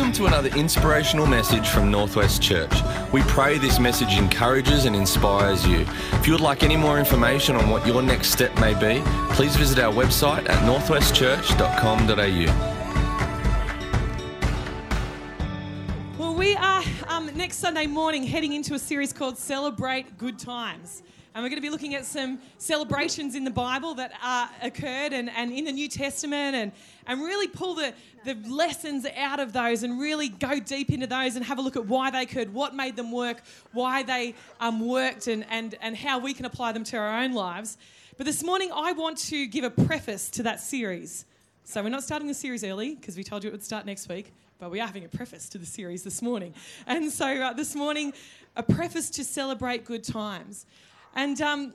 Welcome to another inspirational message from Northwest Church. We pray this message encourages and inspires you. If you would like any more information on what your next step may be, please visit our website at northwestchurch.com.au. Well, we are um, next Sunday morning heading into a series called Celebrate Good Times. And we're going to be looking at some celebrations in the Bible that uh, occurred and, and in the New Testament and, and really pull the, the lessons out of those and really go deep into those and have a look at why they occurred, what made them work, why they um, worked, and, and, and how we can apply them to our own lives. But this morning, I want to give a preface to that series. So we're not starting the series early because we told you it would start next week but we are having a preface to the series this morning. And so uh, this morning, a preface to celebrate good times. And, um,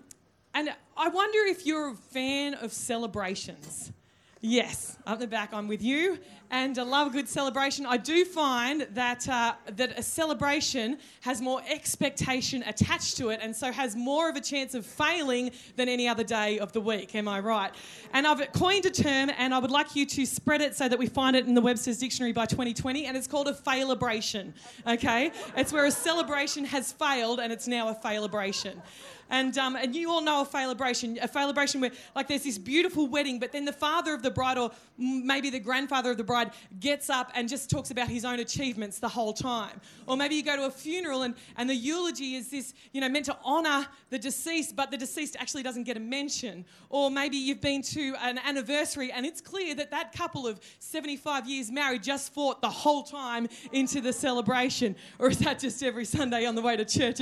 and I wonder if you're a fan of celebrations. Yes, up the back, I'm with you, and I love a good celebration. I do find that uh, that a celebration has more expectation attached to it, and so has more of a chance of failing than any other day of the week. Am I right? And I've coined a term, and I would like you to spread it so that we find it in the Webster's Dictionary by 2020, and it's called a failabration. Okay, it's where a celebration has failed, and it's now a failabration. And, um, and you all know a failabration, a failabration where like there's this beautiful wedding, but then the father of the bride or maybe the grandfather of the bride gets up and just talks about his own achievements the whole time. Or maybe you go to a funeral and, and the eulogy is this, you know, meant to honour the deceased, but the deceased actually doesn't get a mention. Or maybe you've been to an anniversary and it's clear that that couple of 75 years married just fought the whole time into the celebration. Or is that just every Sunday on the way to church?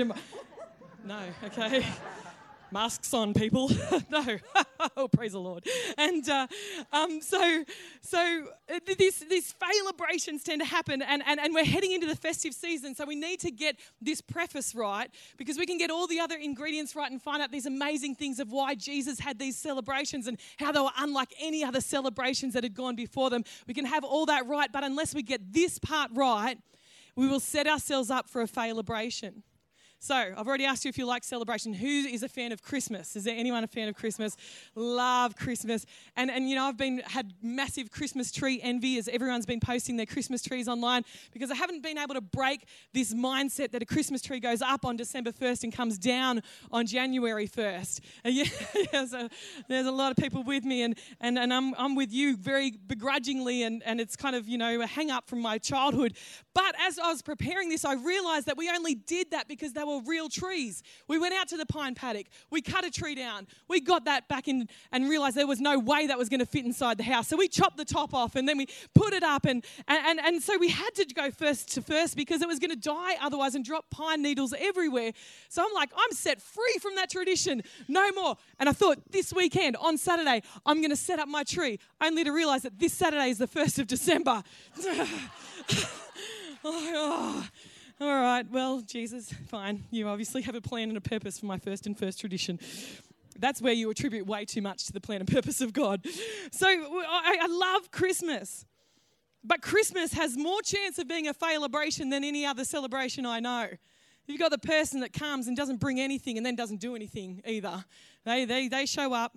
No, okay. Masks on, people. no, oh praise the Lord. And uh, um, so, so uh, these these celebrations tend to happen, and, and and we're heading into the festive season. So we need to get this preface right because we can get all the other ingredients right and find out these amazing things of why Jesus had these celebrations and how they were unlike any other celebrations that had gone before them. We can have all that right, but unless we get this part right, we will set ourselves up for a celebration. So, I've already asked you if you like celebration. Who is a fan of Christmas? Is there anyone a fan of Christmas? Love Christmas. And, and you know, I've been had massive Christmas tree envy as everyone's been posting their Christmas trees online because I haven't been able to break this mindset that a Christmas tree goes up on December 1st and comes down on January 1st. And yeah, there's, a, there's a lot of people with me, and, and, and I'm, I'm with you very begrudgingly, and, and it's kind of, you know, a hang up from my childhood. But as I was preparing this, I realized that we only did that because they were were real trees. We went out to the pine paddock. We cut a tree down. We got that back in and realized there was no way that was going to fit inside the house. So we chopped the top off and then we put it up. And, and, and, and so we had to go first to first because it was going to die otherwise and drop pine needles everywhere. So I'm like, I'm set free from that tradition. No more. And I thought this weekend on Saturday, I'm going to set up my tree, only to realize that this Saturday is the 1st of December. oh, oh. All right, well, Jesus, fine. You obviously have a plan and a purpose for my first and first tradition. That's where you attribute way too much to the plan and purpose of God. So I, love Christmas. But Christmas has more chance of being a celebration than any other celebration I know. You've got the person that comes and doesn't bring anything and then doesn't do anything either. They, they, they show up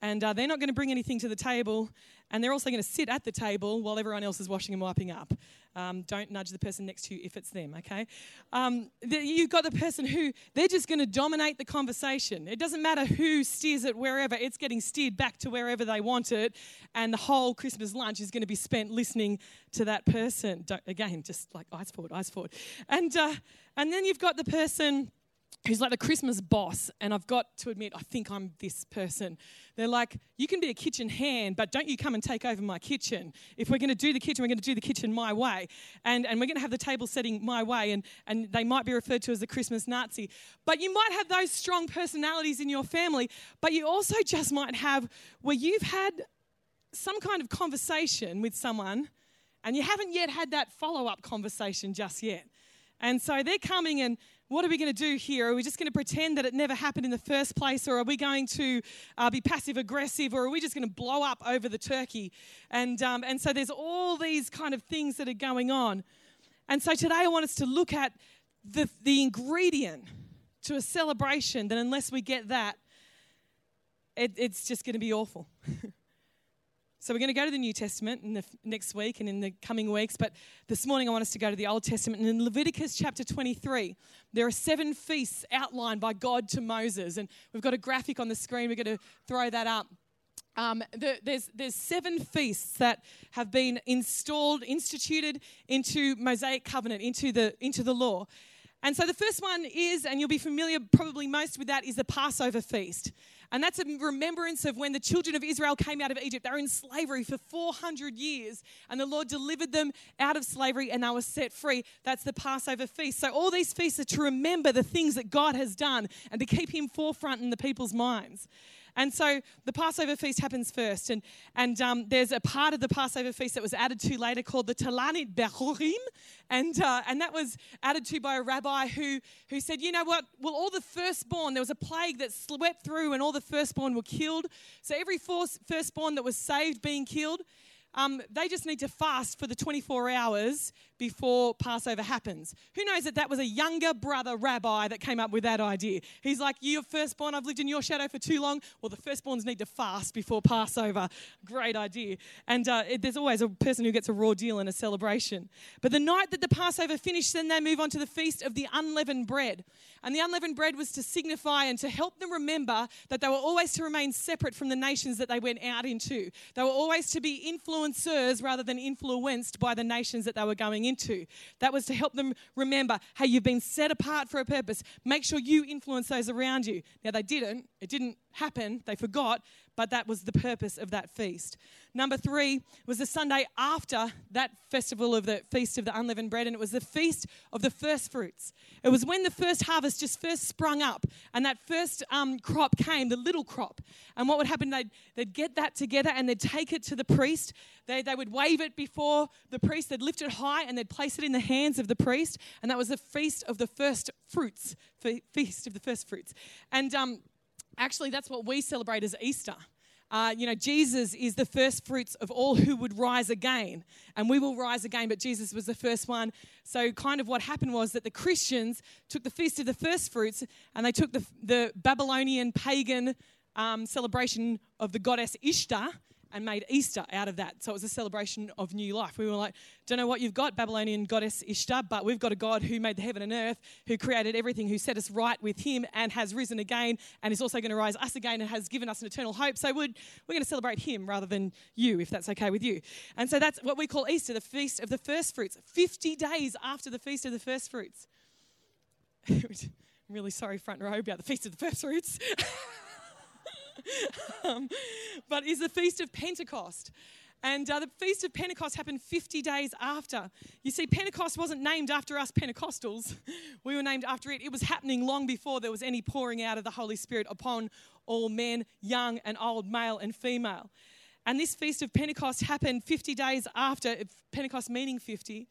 and uh, they're not going to bring anything to the table and they're also going to sit at the table while everyone else is washing and wiping up. Um, don't nudge the person next to you if it's them, okay? Um, the, you've got the person who they're just going to dominate the conversation. It doesn't matter who steers it wherever, it's getting steered back to wherever they want it, and the whole Christmas lunch is going to be spent listening to that person. Don't, again, just like eyes forward, eyes forward. And, uh, and then you've got the person who's like the Christmas boss, and I've got to admit, I think I'm this person. They're like, you can be a kitchen hand, but don't you come and take over my kitchen. If we're going to do the kitchen, we're going to do the kitchen my way, and, and we're going to have the table setting my way, and, and they might be referred to as the Christmas Nazi. But you might have those strong personalities in your family, but you also just might have where you've had some kind of conversation with someone, and you haven't yet had that follow up conversation just yet. And so they're coming and what are we going to do here? Are we just going to pretend that it never happened in the first place, or are we going to uh, be passive aggressive, or are we just going to blow up over the turkey? And, um, and so there's all these kind of things that are going on. And so today I want us to look at the, the ingredient to a celebration that unless we get that, it, it's just going to be awful. So we're going to go to the New Testament in the next week and in the coming weeks. But this morning I want us to go to the Old Testament. And in Leviticus chapter 23, there are seven feasts outlined by God to Moses. And we've got a graphic on the screen. We're going to throw that up. Um, the, there's, there's seven feasts that have been installed, instituted into Mosaic covenant, into the, into the law. And so the first one is, and you'll be familiar probably most with that, is the Passover feast. And that's a remembrance of when the children of Israel came out of Egypt. They were in slavery for 400 years, and the Lord delivered them out of slavery and they were set free. That's the Passover feast. So, all these feasts are to remember the things that God has done and to keep Him forefront in the people's minds. And so the Passover feast happens first. And, and um, there's a part of the Passover feast that was added to later called the Ta'anit Bechorim. And, uh, and that was added to by a rabbi who, who said, you know what? Well, all the firstborn, there was a plague that swept through and all the firstborn were killed. So every firstborn that was saved being killed, um, they just need to fast for the 24 hours before Passover happens. Who knows that that was a younger brother rabbi that came up with that idea? He's like, You're firstborn, I've lived in your shadow for too long. Well, the firstborns need to fast before Passover. Great idea. And uh, it, there's always a person who gets a raw deal in a celebration. But the night that the Passover finished, then they move on to the feast of the unleavened bread. And the unleavened bread was to signify and to help them remember that they were always to remain separate from the nations that they went out into. They were always to be influencers rather than influenced by the nations that they were going into. That was to help them remember hey, you've been set apart for a purpose. Make sure you influence those around you. Now, they didn't, it didn't happen, they forgot, but that was the purpose of that feast. Number three was the Sunday after that festival of the Feast of the Unleavened Bread, and it was the Feast of the First Fruits. It was when the first harvest just first sprung up, and that first um, crop came, the little crop. And what would happen, they'd, they'd get that together and they'd take it to the priest. They, they would wave it before the priest, they'd lift it high, and they'd place it in the hands of the priest, and that was the Feast of the First Fruits, Feast of the First Fruits. And um, Actually, that's what we celebrate as Easter. Uh, you know, Jesus is the first fruits of all who would rise again, and we will rise again, but Jesus was the first one. So, kind of what happened was that the Christians took the Feast of the First Fruits and they took the, the Babylonian pagan um, celebration of the goddess Ishtar and made Easter out of that. So it was a celebration of new life. We were like, don't know what you've got, Babylonian goddess Ishtar, but we've got a God who made the heaven and earth, who created everything, who set us right with Him and has risen again and is also going to rise us again and has given us an eternal hope. So we're, we're going to celebrate Him rather than you, if that's okay with you. And so that's what we call Easter, the Feast of the First Fruits, 50 days after the Feast of the First Fruits. I'm really sorry, front row, about the Feast of the First Fruits. um, but is the Feast of Pentecost. And uh, the Feast of Pentecost happened 50 days after. You see, Pentecost wasn't named after us Pentecostals. We were named after it. It was happening long before there was any pouring out of the Holy Spirit upon all men, young and old, male and female. And this Feast of Pentecost happened 50 days after, Pentecost meaning 50.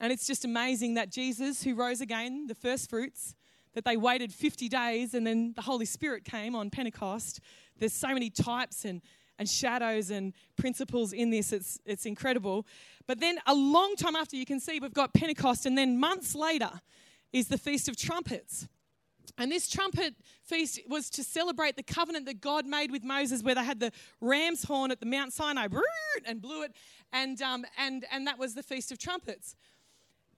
And it's just amazing that Jesus, who rose again, the first fruits, that they waited 50 days and then the Holy Spirit came on Pentecost. There's so many types and, and shadows and principles in this, it's, it's incredible. But then a long time after, you can see we've got Pentecost, and then months later is the Feast of Trumpets. And this trumpet feast was to celebrate the covenant that God made with Moses, where they had the ram's horn at the Mount Sinai and blew it, and, um, and, and that was the Feast of Trumpets.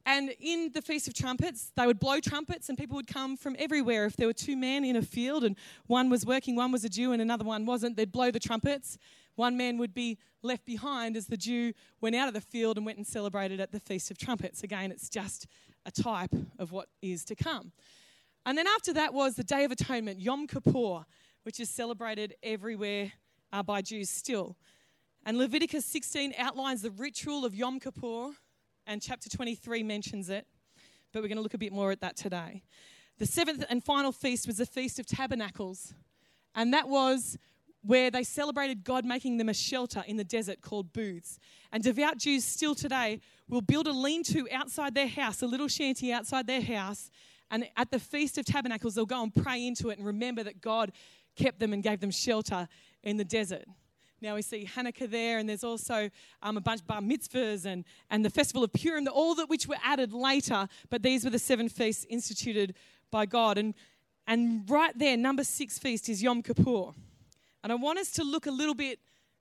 And in the Feast of Trumpets, they would blow trumpets, and people would come from everywhere. If there were two men in a field and one was working, one was a Jew, and another one wasn't, they'd blow the trumpets. One man would be left behind as the Jew went out of the field and went and celebrated at the Feast of Trumpets. Again, it's just a type of what is to come. And then after that was the Day of Atonement, Yom Kippur, which is celebrated everywhere uh, by Jews still. And Leviticus 16 outlines the ritual of Yom Kippur and chapter 23 mentions it, but we're going to look a bit more at that today. The seventh and final feast was the Feast of Tabernacles, and that was where they celebrated God making them a shelter in the desert called booths. And devout Jews still today will build a lean to outside their house, a little shanty outside their house, and at the Feast of Tabernacles, they'll go and pray into it and remember that God kept them and gave them shelter in the desert. Now we see Hanukkah there, and there's also um, a bunch of bar mitzvahs and, and the festival of Purim, all that which were added later, but these were the seven feasts instituted by God. And, and right there, number six feast is Yom Kippur. And I want us to look a little bit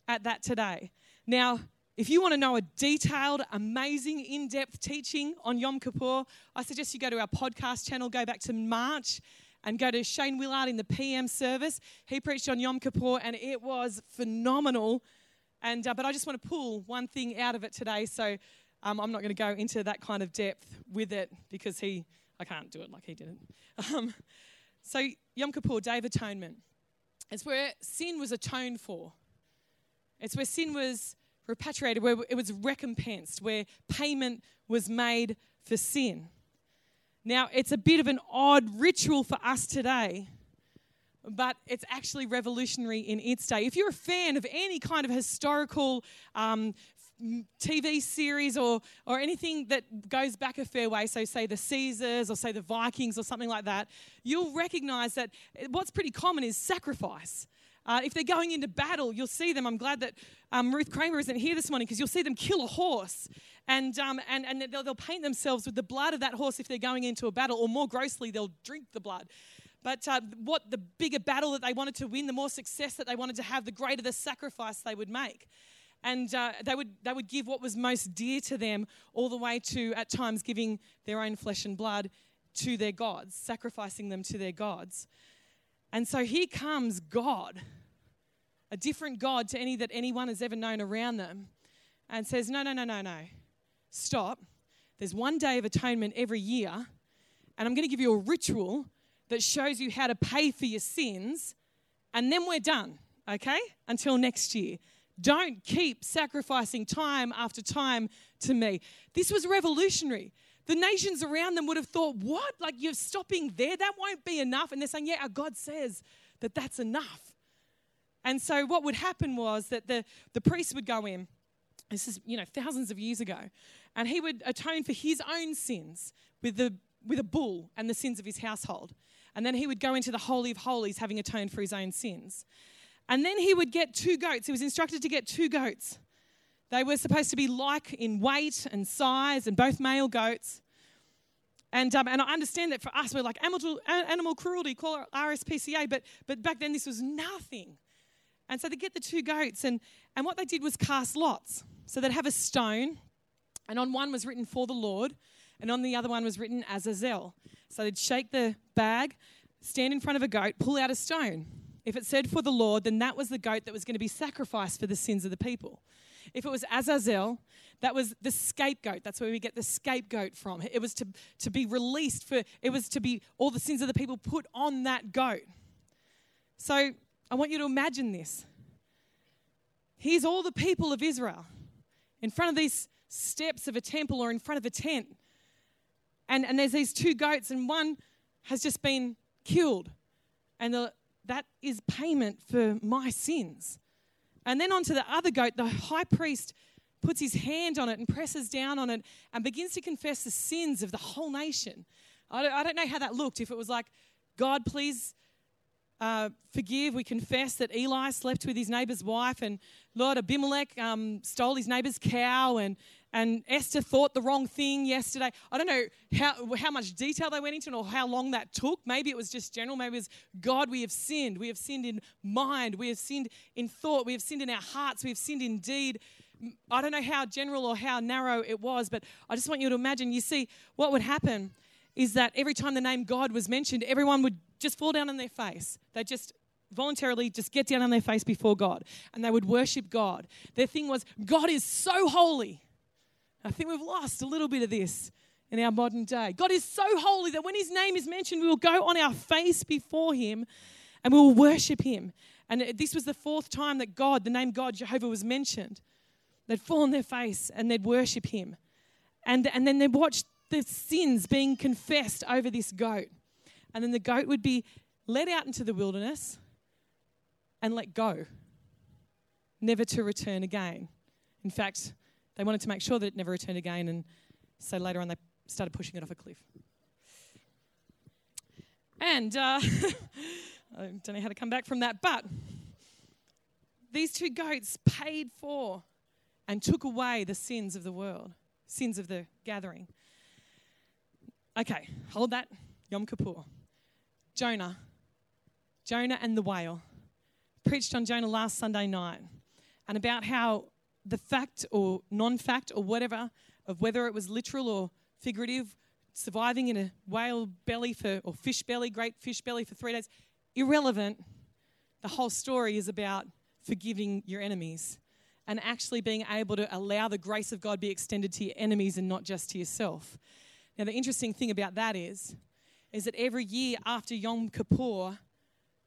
at that today. Now, if you want to know a detailed, amazing, in depth teaching on Yom Kippur, I suggest you go to our podcast channel, go back to March, and go to Shane Willard in the PM service. He preached on Yom Kippur, and it was phenomenal. And, uh, but I just want to pull one thing out of it today. So um, I'm not going to go into that kind of depth with it because he, I can't do it like he did it. Um, so Yom Kippur, Day of Atonement. It's where sin was atoned for. It's where sin was repatriated, where it was recompensed, where payment was made for sin. Now, it's a bit of an odd ritual for us today, but it's actually revolutionary in its day. If you're a fan of any kind of historical um, TV series or, or anything that goes back a fair way, so say the Caesars or say the Vikings or something like that, you'll recognize that what's pretty common is sacrifice. Uh, if they're going into battle, you'll see them. I'm glad that um, Ruth Kramer isn't here this morning because you'll see them kill a horse and, um, and, and they'll, they'll paint themselves with the blood of that horse if they're going into a battle, or more grossly, they'll drink the blood. But uh, what the bigger battle that they wanted to win, the more success that they wanted to have, the greater the sacrifice they would make and uh, they would they would give what was most dear to them, all the way to at times giving their own flesh and blood to their gods, sacrificing them to their gods. And so here comes God, a different God to any that anyone has ever known around them, and says, No, no, no, no, no. Stop. There's one day of atonement every year, and I'm going to give you a ritual that shows you how to pay for your sins, and then we're done, okay? Until next year. Don't keep sacrificing time after time to me. This was revolutionary. The nations around them would have thought, What? Like you're stopping there? That won't be enough. And they're saying, Yeah, our God says that that's enough. And so what would happen was that the, the priest would go in, this is, you know, thousands of years ago, and he would atone for his own sins with, the, with a bull and the sins of his household. And then he would go into the Holy of Holies having atoned for his own sins. And then he would get two goats. He was instructed to get two goats. They were supposed to be like in weight and size, and both male goats. And, um, and I understand that for us, we're like animal, animal cruelty, call it RSPCA, but, but back then this was nothing. And so they get the two goats, and, and what they did was cast lots. So they'd have a stone, and on one was written for the Lord, and on the other one was written Azazel. So they'd shake the bag, stand in front of a goat, pull out a stone. If it said for the Lord, then that was the goat that was going to be sacrificed for the sins of the people. If it was Azazel, that was the scapegoat. That's where we get the scapegoat from. It was to, to be released for, it was to be all the sins of the people put on that goat. So I want you to imagine this. Here's all the people of Israel in front of these steps of a temple or in front of a tent. And, and there's these two goats, and one has just been killed. And the, that is payment for my sins. And then onto the other goat, the high priest puts his hand on it and presses down on it and begins to confess the sins of the whole nation. I don't, I don't know how that looked. If it was like, God, please uh, forgive. We confess that Eli slept with his neighbor's wife, and Lord Abimelech um, stole his neighbor's cow, and and Esther thought the wrong thing yesterday. I don't know how, how much detail they went into or how long that took. Maybe it was just general. Maybe it was God, we have sinned. We have sinned in mind. We have sinned in thought. We have sinned in our hearts. We have sinned in deed. I don't know how general or how narrow it was, but I just want you to imagine. You see, what would happen is that every time the name God was mentioned, everyone would just fall down on their face. They just voluntarily just get down on their face before God and they would worship God. Their thing was, God is so holy. I think we've lost a little bit of this in our modern day. God is so holy that when his name is mentioned, we will go on our face before him and we will worship him. And this was the fourth time that God, the name God, Jehovah, was mentioned. They'd fall on their face and they'd worship him. And, and then they'd watch the sins being confessed over this goat. And then the goat would be led out into the wilderness and let go, never to return again. In fact, they wanted to make sure that it never returned again, and so later on they started pushing it off a cliff. And uh, I don't know how to come back from that, but these two goats paid for and took away the sins of the world, sins of the gathering. Okay, hold that. Yom Kippur. Jonah. Jonah and the whale. Preached on Jonah last Sunday night and about how the fact or non fact or whatever of whether it was literal or figurative, surviving in a whale belly for, or fish belly, great fish belly for three days, irrelevant. The whole story is about forgiving your enemies and actually being able to allow the grace of God be extended to your enemies and not just to yourself. Now, the interesting thing about that is, is that every year after Yom Kippur,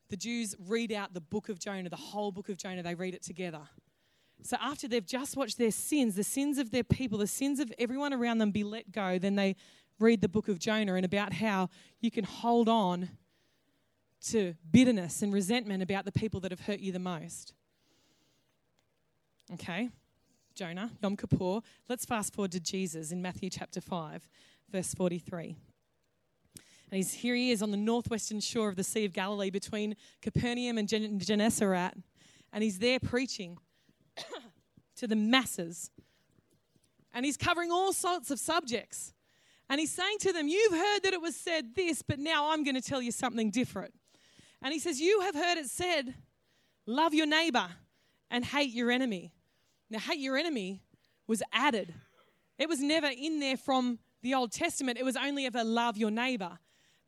the Jews read out the book of Jonah, the whole book of Jonah, they read it together. So after they've just watched their sins, the sins of their people, the sins of everyone around them be let go, then they read the book of Jonah and about how you can hold on to bitterness and resentment about the people that have hurt you the most. Okay, Jonah, Yom Kippur. Let's fast forward to Jesus in Matthew chapter 5, verse 43. And he's, here he is on the northwestern shore of the Sea of Galilee between Capernaum and Gen- Gennesaret. And he's there preaching to the masses. And he's covering all sorts of subjects. And he's saying to them, You've heard that it was said this, but now I'm going to tell you something different. And he says, You have heard it said, love your neighbor and hate your enemy. Now, hate your enemy was added, it was never in there from the Old Testament. It was only ever love your neighbor.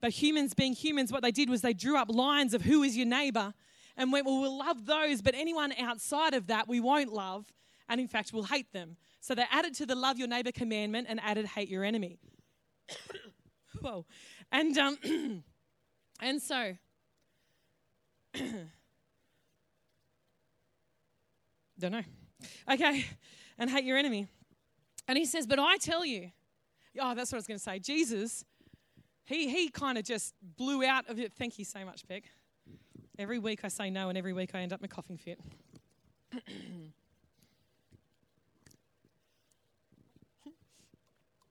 But humans, being humans, what they did was they drew up lines of who is your neighbor and went, Well, we'll love those, but anyone outside of that we won't love. And in fact, we'll hate them. So they added to the love your neighbor commandment and added hate your enemy. Whoa. And, um, and so, don't know. Okay. And hate your enemy. And he says, But I tell you, oh, that's what I was going to say. Jesus, he, he kind of just blew out of it. Thank you so much, Beck. Every week I say no, and every week I end up in a coughing fit. I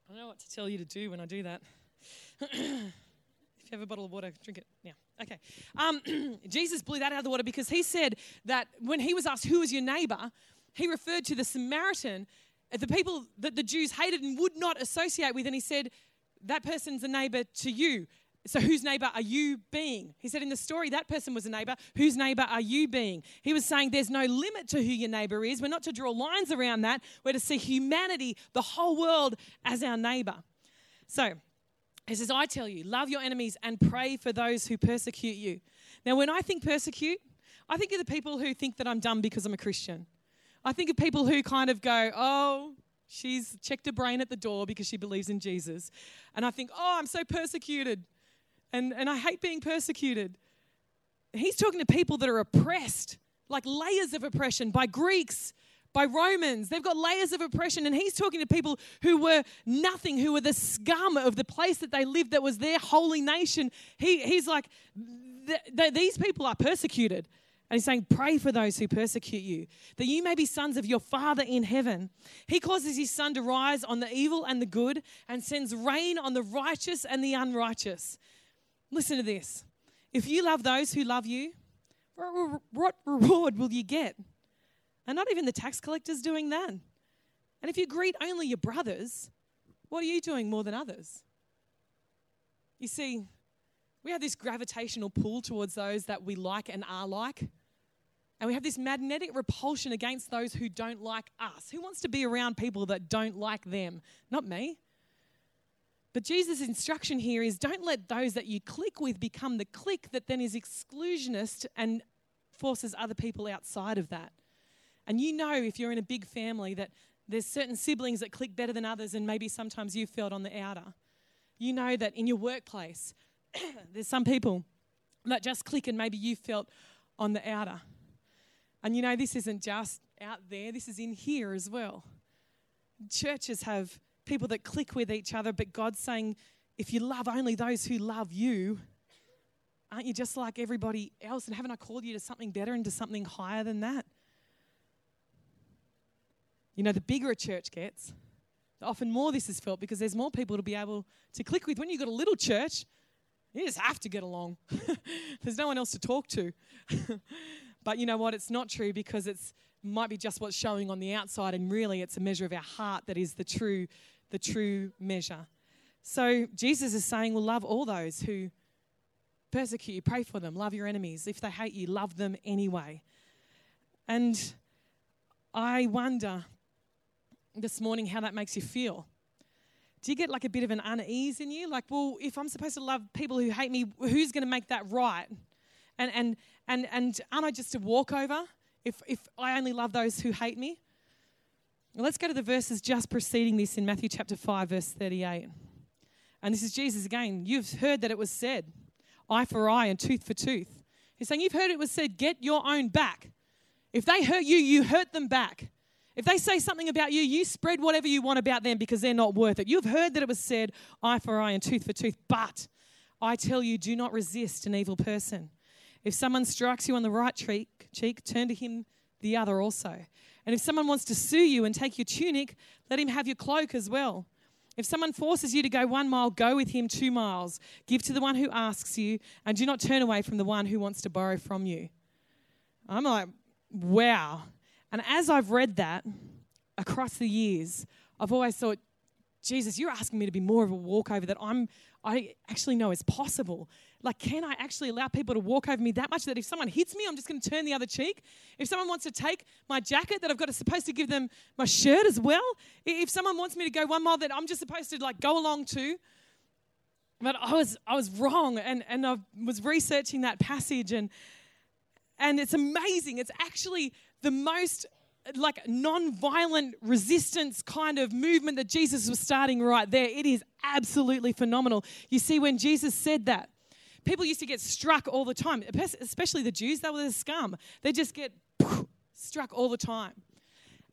don't know what to tell you to do when I do that. if you have a bottle of water, drink it now. Okay. Um, Jesus blew that out of the water because he said that when he was asked, Who is your neighbor? he referred to the Samaritan, the people that the Jews hated and would not associate with, and he said, That person's a neighbor to you. So, whose neighbor are you being? He said in the story, that person was a neighbor. Whose neighbor are you being? He was saying there's no limit to who your neighbor is. We're not to draw lines around that. We're to see humanity, the whole world, as our neighbor. So, he says, I tell you, love your enemies and pray for those who persecute you. Now, when I think persecute, I think of the people who think that I'm dumb because I'm a Christian. I think of people who kind of go, oh, she's checked her brain at the door because she believes in Jesus. And I think, oh, I'm so persecuted. And, and I hate being persecuted. He's talking to people that are oppressed, like layers of oppression by Greeks, by Romans. They've got layers of oppression. And he's talking to people who were nothing, who were the scum of the place that they lived, that was their holy nation. He, he's like, th- th- these people are persecuted. And he's saying, Pray for those who persecute you, that you may be sons of your Father in heaven. He causes his sun to rise on the evil and the good and sends rain on the righteous and the unrighteous. Listen to this. If you love those who love you, what reward will you get? And not even the tax collectors doing that. And if you greet only your brothers, what are you doing more than others? You see, we have this gravitational pull towards those that we like and are like. And we have this magnetic repulsion against those who don't like us. Who wants to be around people that don't like them? Not me. But Jesus' instruction here is don't let those that you click with become the click that then is exclusionist and forces other people outside of that. And you know, if you're in a big family, that there's certain siblings that click better than others, and maybe sometimes you felt on the outer. You know that in your workplace, there's some people that just click, and maybe you felt on the outer. And you know, this isn't just out there, this is in here as well. Churches have people that click with each other, but God's saying, if you love only those who love you, aren't you just like everybody else? And haven't I called you to something better and to something higher than that? You know, the bigger a church gets, often more this is felt because there's more people to be able to click with. When you've got a little church, you just have to get along. there's no one else to talk to. But you know what? It's not true because it's might be just what's showing on the outside, and really it's a measure of our heart that is the true, the true measure. So Jesus is saying, Well, love all those who persecute you, pray for them, love your enemies. If they hate you, love them anyway. And I wonder this morning how that makes you feel. Do you get like a bit of an unease in you? Like, well, if I'm supposed to love people who hate me, who's going to make that right? And and and and aren't I just a walkover if if I only love those who hate me? Well, let's go to the verses just preceding this in Matthew chapter 5 verse 38. And this is Jesus again. You've heard that it was said, eye for eye and tooth for tooth. He's saying, You've heard it was said, get your own back. If they hurt you, you hurt them back. If they say something about you, you spread whatever you want about them because they're not worth it. You've heard that it was said, eye for eye and tooth for tooth, but I tell you, do not resist an evil person. If someone strikes you on the right cheek, cheek, turn to him the other also. And if someone wants to sue you and take your tunic, let him have your cloak as well. If someone forces you to go one mile, go with him two miles. Give to the one who asks you, and do not turn away from the one who wants to borrow from you. I'm like, wow. And as I've read that across the years, I've always thought, Jesus, you're asking me to be more of a walkover that I'm I actually know is possible. Like, can I actually allow people to walk over me that much that if someone hits me, I'm just going to turn the other cheek? If someone wants to take my jacket, that I've got to supposed to give them my shirt as well? If someone wants me to go one mile, that I'm just supposed to like go along to? But I was I was wrong, and and I was researching that passage, and and it's amazing. It's actually the most like non-violent resistance kind of movement that Jesus was starting right there. It is absolutely phenomenal. You see, when Jesus said that, people used to get struck all the time, especially the Jews. They were the scum. They just get struck all the time.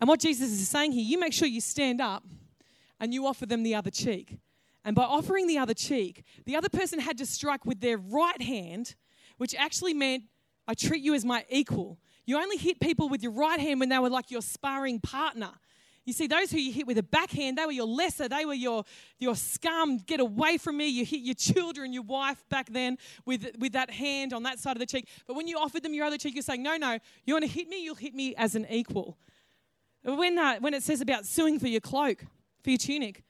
And what Jesus is saying here, you make sure you stand up and you offer them the other cheek. And by offering the other cheek, the other person had to strike with their right hand, which actually meant I treat you as my equal. You only hit people with your right hand when they were like your sparring partner. You see, those who you hit with a backhand, they were your lesser, they were your, your scum. Get away from me. You hit your children, your wife back then with, with that hand on that side of the cheek. But when you offered them your other cheek, you're saying, no, no, you want to hit me? You'll hit me as an equal. When, uh, when it says about suing for your cloak, for your tunic,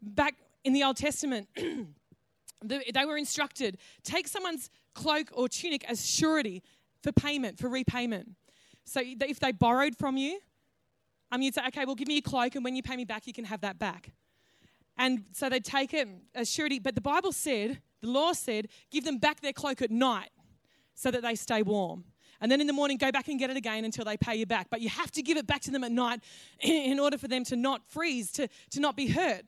back in the Old Testament, they were instructed take someone's cloak or tunic as surety for payment, for repayment. So if they borrowed from you, um, you'd say, okay, well, give me your cloak, and when you pay me back, you can have that back. And so they'd take it as surety. But the Bible said, the law said, give them back their cloak at night so that they stay warm. And then in the morning, go back and get it again until they pay you back. But you have to give it back to them at night in order for them to not freeze, to, to not be hurt.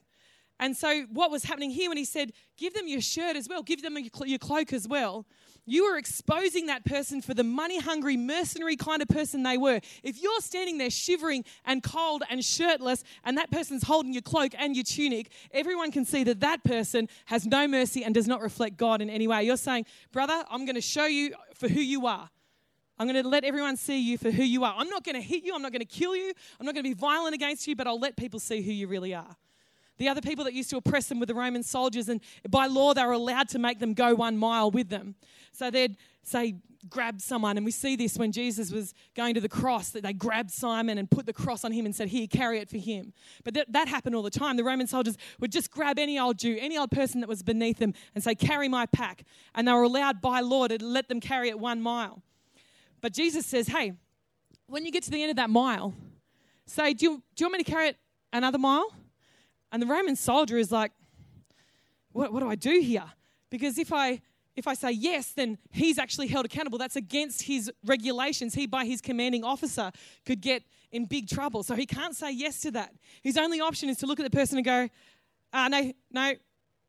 And so, what was happening here when he said, Give them your shirt as well, give them your cloak as well, you were exposing that person for the money hungry, mercenary kind of person they were. If you're standing there shivering and cold and shirtless, and that person's holding your cloak and your tunic, everyone can see that that person has no mercy and does not reflect God in any way. You're saying, Brother, I'm going to show you for who you are. I'm going to let everyone see you for who you are. I'm not going to hit you. I'm not going to kill you. I'm not going to be violent against you, but I'll let people see who you really are. The other people that used to oppress them were the Roman soldiers, and by law, they were allowed to make them go one mile with them. So they'd say, grab someone, and we see this when Jesus was going to the cross, that they grabbed Simon and put the cross on him and said, Here, carry it for him. But that, that happened all the time. The Roman soldiers would just grab any old Jew, any old person that was beneath them, and say, Carry my pack. And they were allowed by law to let them carry it one mile. But Jesus says, Hey, when you get to the end of that mile, say, Do you, do you want me to carry it another mile? And the Roman soldier is like, what, what do I do here? Because if I if I say yes, then he's actually held accountable. That's against his regulations. He, by his commanding officer, could get in big trouble. So he can't say yes to that. His only option is to look at the person and go, uh, no, no,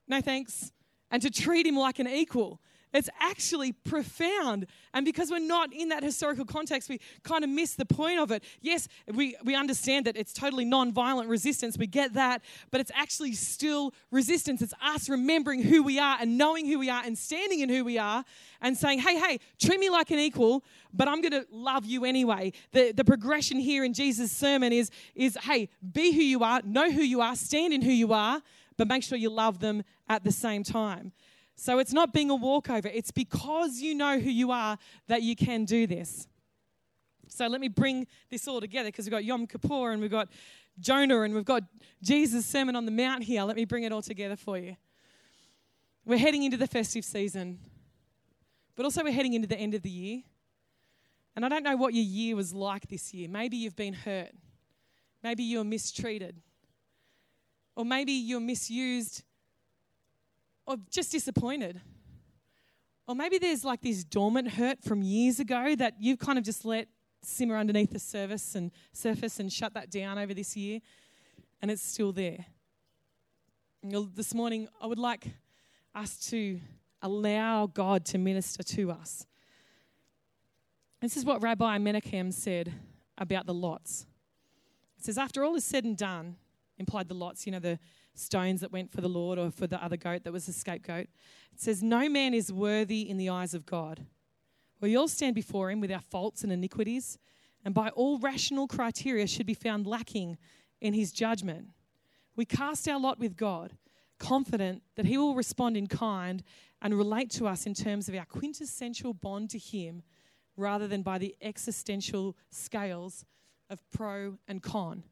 no thanks, and to treat him like an equal. It's actually profound. And because we're not in that historical context, we kind of miss the point of it. Yes, we, we understand that it's totally non-violent resistance. We get that. But it's actually still resistance. It's us remembering who we are and knowing who we are and standing in who we are and saying, hey, hey, treat me like an equal, but I'm going to love you anyway. The, the progression here in Jesus' sermon is, is, hey, be who you are, know who you are, stand in who you are, but make sure you love them at the same time. So it's not being a walkover, it's because you know who you are that you can do this. So let me bring this all together because we've got Yom Kippur and we've got Jonah and we've got Jesus' Sermon on the Mount here. Let me bring it all together for you. We're heading into the festive season, but also we're heading into the end of the year. And I don't know what your year was like this year. Maybe you've been hurt. Maybe you're mistreated. Or maybe you're misused or just disappointed. Or maybe there's like this dormant hurt from years ago that you've kind of just let simmer underneath the surface and surface and shut that down over this year and it's still there. This morning I would like us to allow God to minister to us. This is what Rabbi Menachem said about the lots. It says, After all is said and done, implied the lots, you know, the stones that went for the Lord or for the other goat that was the scapegoat. It says, No man is worthy in the eyes of God. We all stand before him with our faults and iniquities, and by all rational criteria should be found lacking in his judgment. We cast our lot with God, confident that he will respond in kind and relate to us in terms of our quintessential bond to him rather than by the existential scales of pro and con.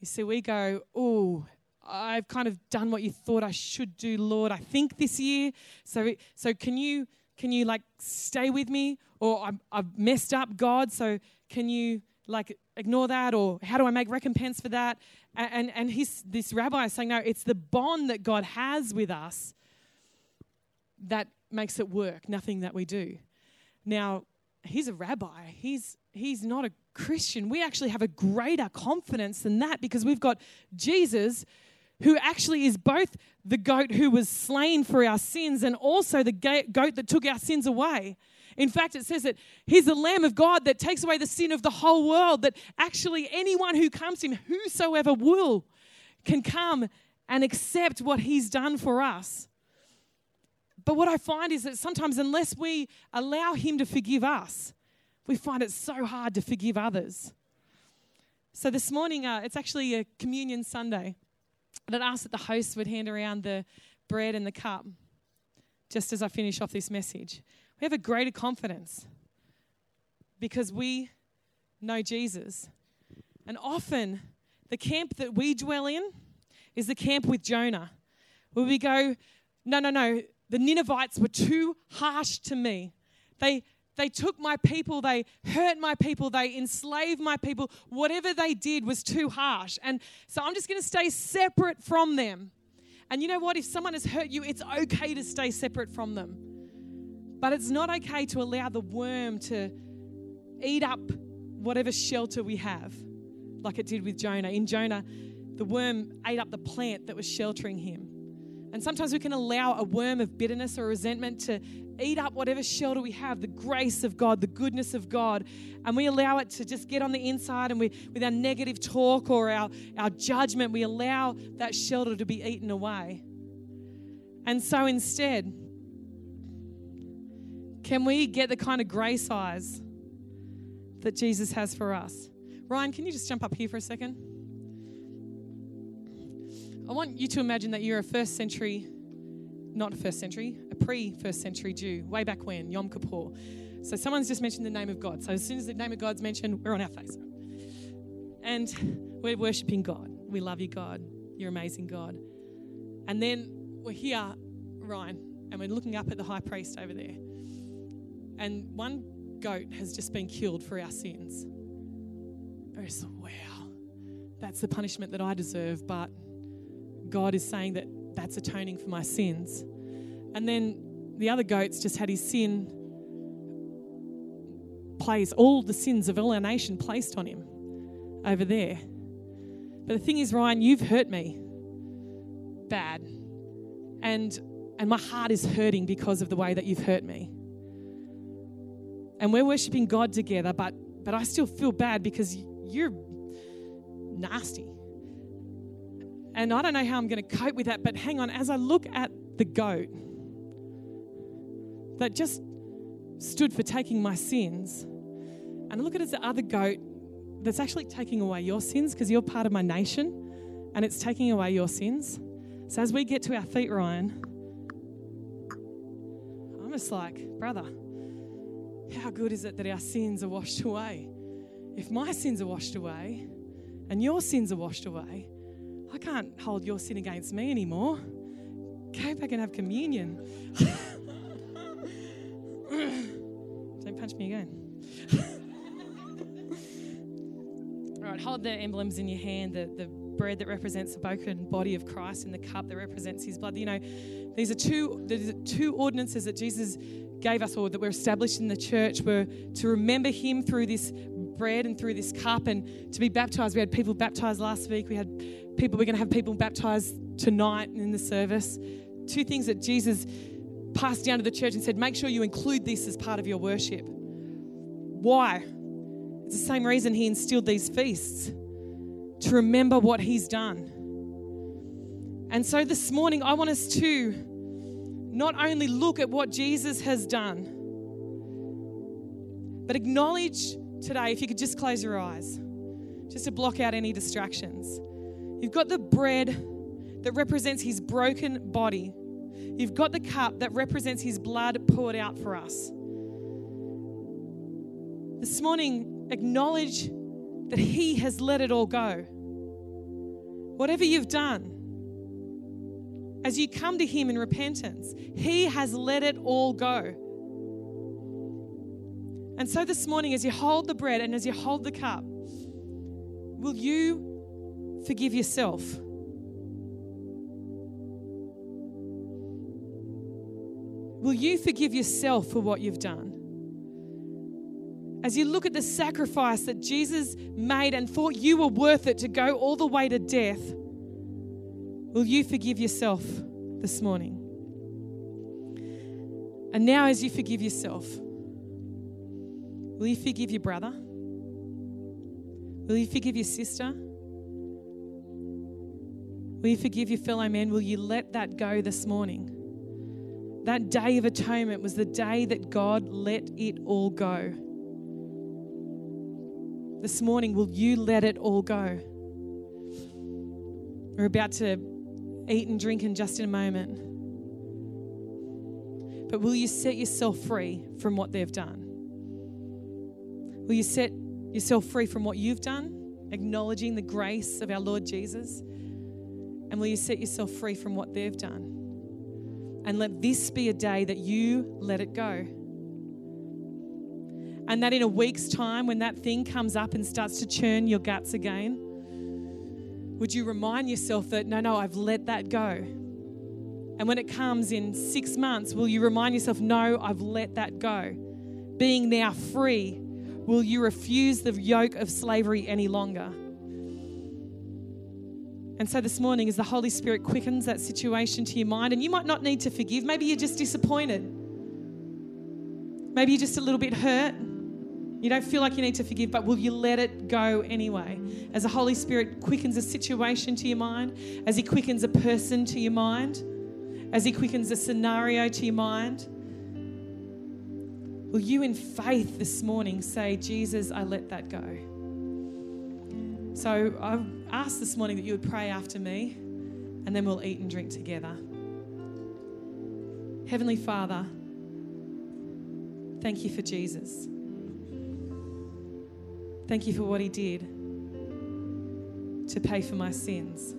You see, we go, oh, I've kind of done what you thought I should do, Lord. I think this year. So, so can you can you like stay with me? Or i I've messed up, God. So can you like ignore that? Or how do I make recompense for that? And and, and this rabbi is saying, no, it's the bond that God has with us that makes it work. Nothing that we do. Now, he's a rabbi. He's he's not a Christian. We actually have a greater confidence than that because we've got Jesus who actually is both the goat who was slain for our sins and also the goat that took our sins away. In fact, it says that he's the Lamb of God that takes away the sin of the whole world, that actually anyone who comes to him, whosoever will, can come and accept what he's done for us. But what I find is that sometimes, unless we allow him to forgive us, we find it so hard to forgive others. So this morning, uh, it's actually a communion Sunday that ask that the host would hand around the bread and the cup just as I finish off this message. We have a greater confidence because we know Jesus. And often, the camp that we dwell in is the camp with Jonah, where we go, No, no, no, the Ninevites were too harsh to me. They, they took my people, they hurt my people, they enslaved my people. Whatever they did was too harsh. And so I'm just going to stay separate from them. And you know what? If someone has hurt you, it's okay to stay separate from them. But it's not okay to allow the worm to eat up whatever shelter we have, like it did with Jonah. In Jonah, the worm ate up the plant that was sheltering him. And sometimes we can allow a worm of bitterness or resentment to eat up whatever shelter we have the grace of God, the goodness of God. And we allow it to just get on the inside, and we, with our negative talk or our, our judgment, we allow that shelter to be eaten away. And so instead, can we get the kind of grace eyes that Jesus has for us? Ryan, can you just jump up here for a second? I want you to imagine that you're a first century, not a first century, a pre first century Jew, way back when, Yom Kippur. So someone's just mentioned the name of God. So as soon as the name of God's mentioned, we're on our face. And we're worshiping God. We love you, God. You're amazing, God. And then we're here, Ryan, and we're looking up at the high priest over there. And one goat has just been killed for our sins. We're just, wow, that's the punishment that I deserve, but God is saying that that's atoning for my sins. And then the other goats just had his sin placed, all the sins of all our nation placed on him over there. But the thing is, Ryan, you've hurt me bad. And and my heart is hurting because of the way that you've hurt me. And we're worshiping God together, but but I still feel bad because you're nasty. And I don't know how I'm going to cope with that, but hang on, as I look at the goat that just stood for taking my sins, and I look at it as the other goat that's actually taking away your sins because you're part of my nation and it's taking away your sins. So as we get to our feet, Ryan, I'm just like, brother, how good is it that our sins are washed away? If my sins are washed away and your sins are washed away, I can't hold your sin against me anymore. Go back and have communion. Don't punch me again. All right, hold the emblems in your hand, the, the bread that represents the broken body of Christ and the cup that represents his blood. You know, these are two, these are two ordinances that Jesus gave us or that were established in the church were to remember him through this bread and through this cup and to be baptized. We had people baptized last week. We had people, we're going to have people baptized tonight in the service. Two things that Jesus passed down to the church and said, make sure you include this as part of your worship. Why? It's the same reason he instilled these feasts to remember what he's done. And so this morning, I want us to not only look at what Jesus has done, but acknowledge today, if you could just close your eyes, just to block out any distractions. You've got the bread that represents his broken body, you've got the cup that represents his blood poured out for us. This morning, acknowledge that he has let it all go. Whatever you've done, as you come to Him in repentance, He has let it all go. And so this morning, as you hold the bread and as you hold the cup, will you forgive yourself? Will you forgive yourself for what you've done? As you look at the sacrifice that Jesus made and thought you were worth it to go all the way to death, will you forgive yourself this morning? And now, as you forgive yourself, will you forgive your brother? Will you forgive your sister? Will you forgive your fellow man? Will you let that go this morning? That day of atonement was the day that God let it all go. This morning, will you let it all go? We're about to eat and drink in just in a moment. But will you set yourself free from what they've done? Will you set yourself free from what you've done, acknowledging the grace of our Lord Jesus? And will you set yourself free from what they've done? And let this be a day that you let it go. And that in a week's time, when that thing comes up and starts to churn your guts again, would you remind yourself that, no, no, I've let that go? And when it comes in six months, will you remind yourself, no, I've let that go? Being now free, will you refuse the yoke of slavery any longer? And so this morning, as the Holy Spirit quickens that situation to your mind, and you might not need to forgive, maybe you're just disappointed. Maybe you're just a little bit hurt. You don't feel like you need to forgive, but will you let it go anyway? As the Holy Spirit quickens a situation to your mind, as He quickens a person to your mind, as He quickens a scenario to your mind, will you in faith this morning say, Jesus, I let that go? So I've asked this morning that you would pray after me, and then we'll eat and drink together. Heavenly Father, thank you for Jesus. Thank you for what he did to pay for my sins.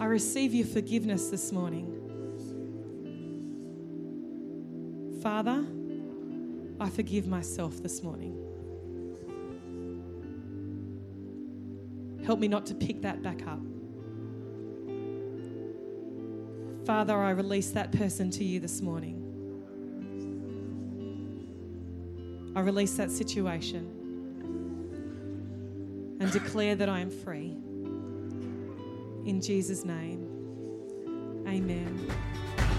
I receive your forgiveness this morning. Father, I forgive myself this morning. Help me not to pick that back up. Father, I release that person to you this morning. I release that situation and declare that I am free. In Jesus' name, amen.